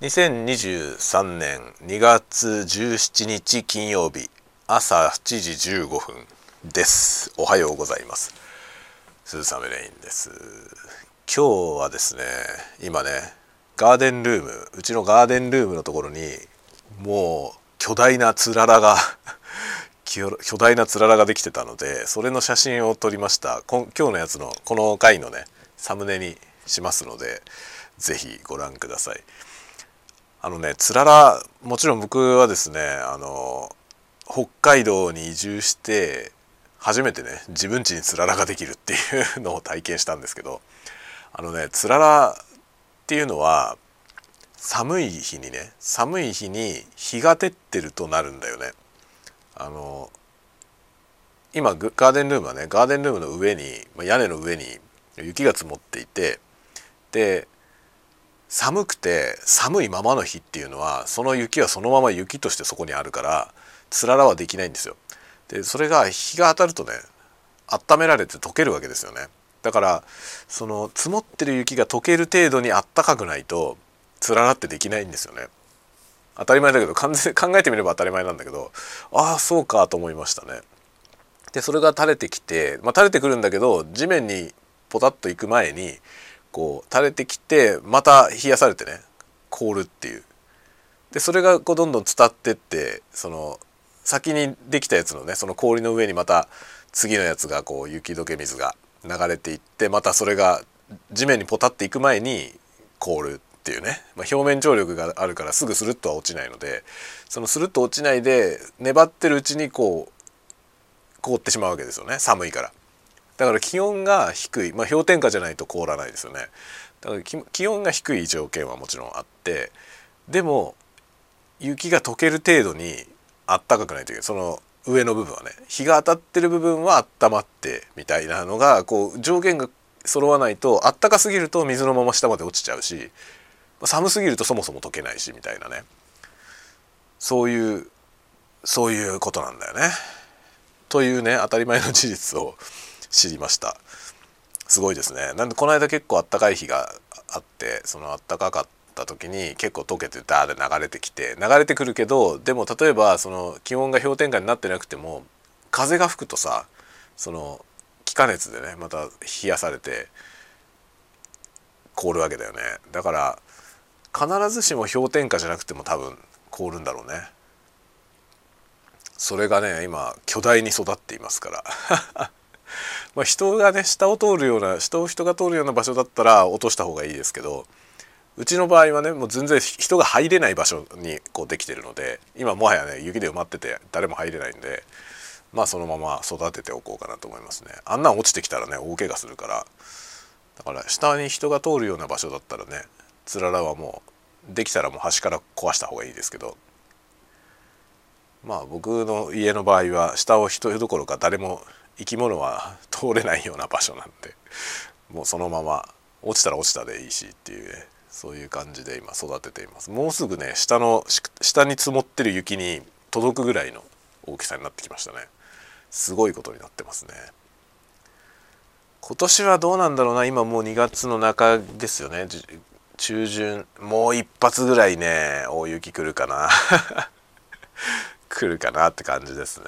2023年2月17日金曜日朝7時15分です。おはようございます。鈴雨レインです。今日はですね今ねガーデンルームうちのガーデンルームのところにもう巨大なつららが 巨大なつららができてたのでそれの写真を撮りました。今日のやつのこの回のねサムネにしますので是非ご覧ください。あのねつららもちろん僕はですねあの北海道に移住して初めてね自分家につららができるっていうのを体験したんですけどあのねつららっていうのは寒い日にね寒い日に日が照ってるとなるんだよね。あの今ガーデンルームはねガーデンルームの上に屋根の上に雪が積もっていてで寒くて寒いままの日っていうのはその雪はそのまま雪としてそこにあるからつららはできないんですよ。でそれが日が当たるとね温められて溶けるわけですよね。だからその積もってる雪が溶ける程度にあったかくないとつららってできないんですよね。当たり前だけど完全考えてみれば当たり前なんだけどああそうかと思いましたね。でそれが垂れてきて、まあ、垂れてくるんだけど地面にポタッと行く前にこう垂れてきてまた冷やされてね凍るっていう。でそれがこうどんどん伝ってってその先にできたやつのねその氷の上にまた次のやつがこう雪解け水が流れていってまたそれが地面にポタっていく前に凍るっていうね、まあ、表面張力があるからすぐスルッとは落ちないのでそのスルッと落ちないで粘ってるうちにこう凍ってしまうわけですよね。寒いから。だから気温が低い、まあ、氷点下じゃないと凍らないですよね。だから気温が低い条件はもちろんあってでも雪が溶ける程度にあったかくないというその上の部分はね。日が当たってる部分は温まってみたいなのがこう条件が揃わないとあったかすぎると水のまま下まで落ちちゃうし寒すぎるとそもそも溶けないしみたいなね。そういうそういうことなんだよね。というね当たり前の事実を知りました。すごいですね。なんでこの間結構あったかい日があってそのあったかかった時に結構溶けてダーで流れてきて流れてくるけどでも例えばその気温が氷点下になってなくても風が吹くとさその気化熱でねまた冷やされて凍るわけだよね。だから必ずしも氷点下じゃなくても多分凍るんだろうね。それがね今巨大に育っていますから。まあ、人がね下を通るような下を人が通るような場所だったら落とした方がいいですけどうちの場合はねもう全然人が入れない場所にこうできてるので今もはやね雪で埋まってて誰も入れないんでまあそのまま育てておこうかなと思いますね。あんなん落ちてきたらね大怪我するからだから下に人が通るような場所だったらねつららはもうできたらもう端から壊した方がいいですけどまあ僕の家の場合は下を人どころか誰も生き物は通れないような場所なんでもうそのまま落ちたら落ちたでいいしっていうねそういう感じで今育てています。もうすぐね下の下に積もってる雪に届くぐらいの大きさになってきましたね。すごいことになってますね。今年はどうなんだろうな。今もう2月の中ですよね。中旬。もう一発ぐらいね大雪来るかな。来るかなって感じですね。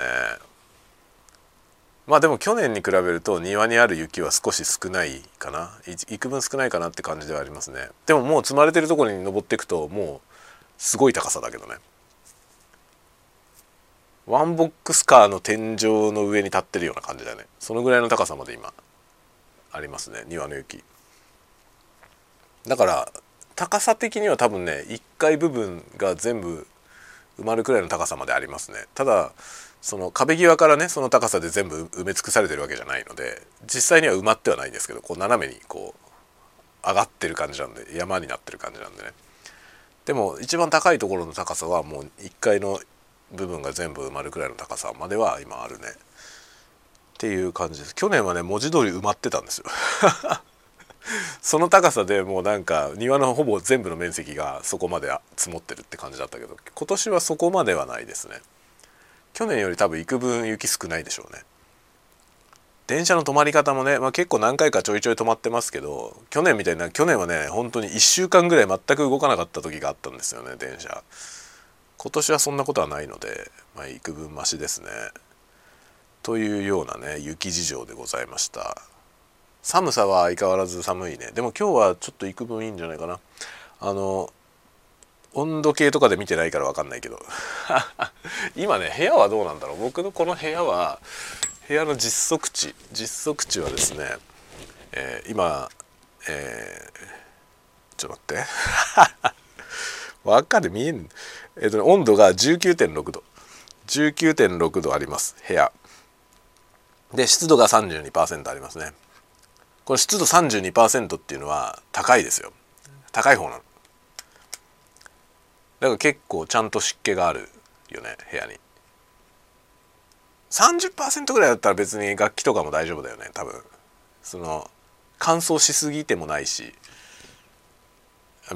まあでも去年に比べると庭にある雪は少し少ないかな。幾分少ないかなって感じではありますね。でももう積まれてるところに登っていくともうすごい高さだけどね。ワンボックスカーの天井の上に立ってるような感じだね。そのぐらいの高さまで今ありますね。庭の雪。だから高さ的には多分ね1階部分が全部埋まるくらいの高さまでありますね。ただその壁際からねその高さで全部埋め尽くされてるわけじゃないので実際には埋まってはないんですけどこう斜めにこう上がってる感じなんで山になってる感じなんでね。でも一番高いところの高さはもう1階の部分が全部埋まるくらいの高さまでは今あるね。っていう感じです。去年はね文字通り埋まってたんですよ。その高さでもうなんか庭のほぼ全部の面積がそこまで積もってるって感じだったけど今年はそこまではないですね。去年より多分幾分雪少ないでしょうね。電車の止まり方もね、まあ、結構何回かちょいちょい止まってますけど去年みたいな去年はね本当に1週間ぐらい全く動かなかった時があったんですよね電車。今年はそんなことはないので、まあ、幾分増しですね。というようなね雪事情でございました。寒さは相変わらず寒いね。でも今日はちょっと幾分いいんじゃないかな。あの温度計とかで見てないから分かんないけど。今ね部屋はどうなんだろう。僕のこの部屋は部屋の実測値実測値はですね、えー、今えー、ちょっと待って。輪っかで見えん。えっ、ー、とね温度が19.6度。19.6度あります部屋。で湿度が32%ありますね。これ湿度32%っていうのは高いですよ。高い方なの。だから結構ちゃんと湿気があるよね部屋に。30%ぐらいだったら別に楽器とかも大丈夫だよね多分。その乾燥しすぎてもないし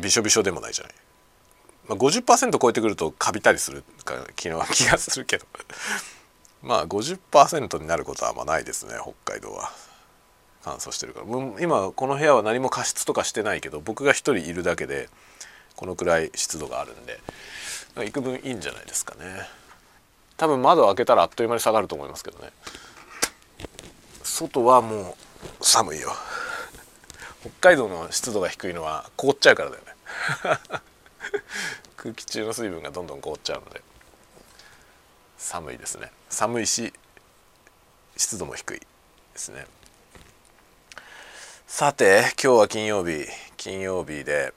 びしょびしょでもないじゃない、まあ、50%超えてくるとカビたりするか気の気がするけど。まあ50%になることはあんまないですね北海道は。乾燥してるから。今この部屋は何も加湿とかしてないけど僕が一人いるだけでこのくらい湿度があるんで。幾分いいんじゃないですかね。多分窓を開けたらあっという間に下がると思いますけどね。外はもう寒いよ。北海道の湿度が低いのは凍っちゃうからだよね。空気中の水分がどんどん凍っちゃうので。寒いですね。寒いし湿度も低いですね。さて今日は金曜日。金曜日で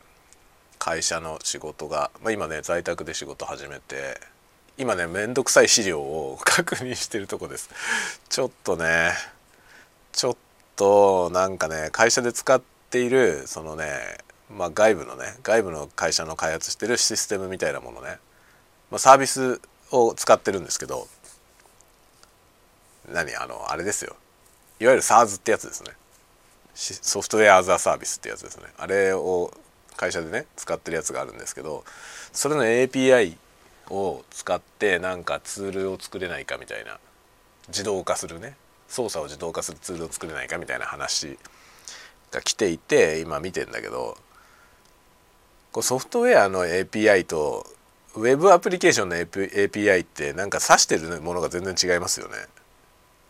会社の仕事が、まあ、今ね在宅で仕事始めて今ね面倒くさい資料を確認してるとこです。ちょっとねちょっとなんかね会社で使っているそのねまあ外部のね外部の会社の開発してるシステムみたいなものね、まあ、サービスを使ってるんですけど何あのあれですよ。いわゆる SARS ってやつですね。ソフトウェアアザーサービスってやつですね。あれを会社でね使ってるやつがあるんですけどそれの API を使ってなんかツールを作れないかみたいな自動化するね操作を自動化するツールを作れないかみたいな話が来ていて今見てんだけどこうソフトウェアの API とウェブアプリケーションの API ってなんか指してるものが全然違いますよね。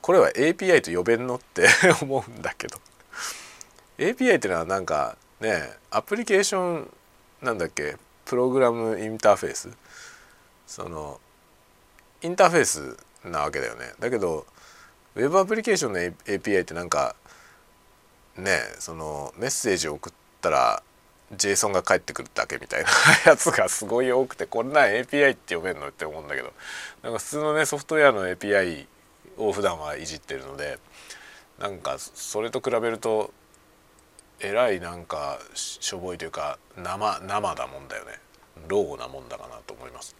これは API と呼べんのって 思うんだけど API っていうのはなんかねアプリケーションなんだっけ？プログラムインターフェース？そのインターフェースなわけだよね。だけどウェブアプリケーションの API ってなんかねそのメッセージを送ったら JSON が返ってくるだけみたいな やつがすごい多くてこんなん API って呼べんのって思うんだけど。なんか普通のねソフトウェアの API を普段はいじってるのでなんかそれと比べるとえらいなんかしょぼいというか生生だもんだよね。ローなもんだかなと思います。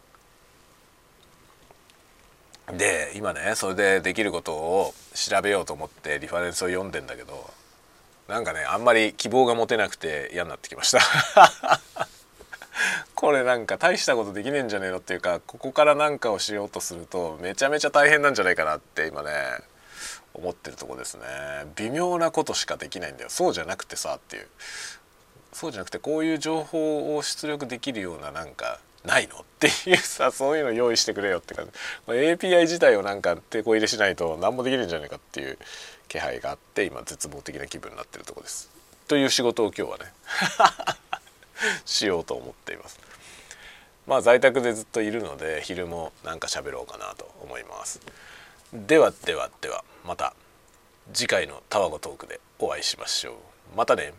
で今ねそれでできることを調べようと思ってリファレンスを読んでんだけどなんかねあんまり希望が持てなくて嫌になってきました。これなんか大したことできねえんじゃねえのっていうかここから何かをしようとするとめちゃめちゃ大変なんじゃないかなって今ね。思ってるとこですね微妙なことしかできないんだよそうじゃなくてさっていうそうじゃなくてこういう情報を出力できるようななんかないのっていうさ そういうの用意してくれよって感じ API 自体をなんか手こ入れしないと何もできるんじゃないかっていう気配があって今絶望的な気分になってるとこです。という仕事を今日はね しようと思っています。まあ在宅でずっといるので昼もなんか喋ろうかなと思います。ではではではまた次回のタワゴトークでお会いしましょう。またね。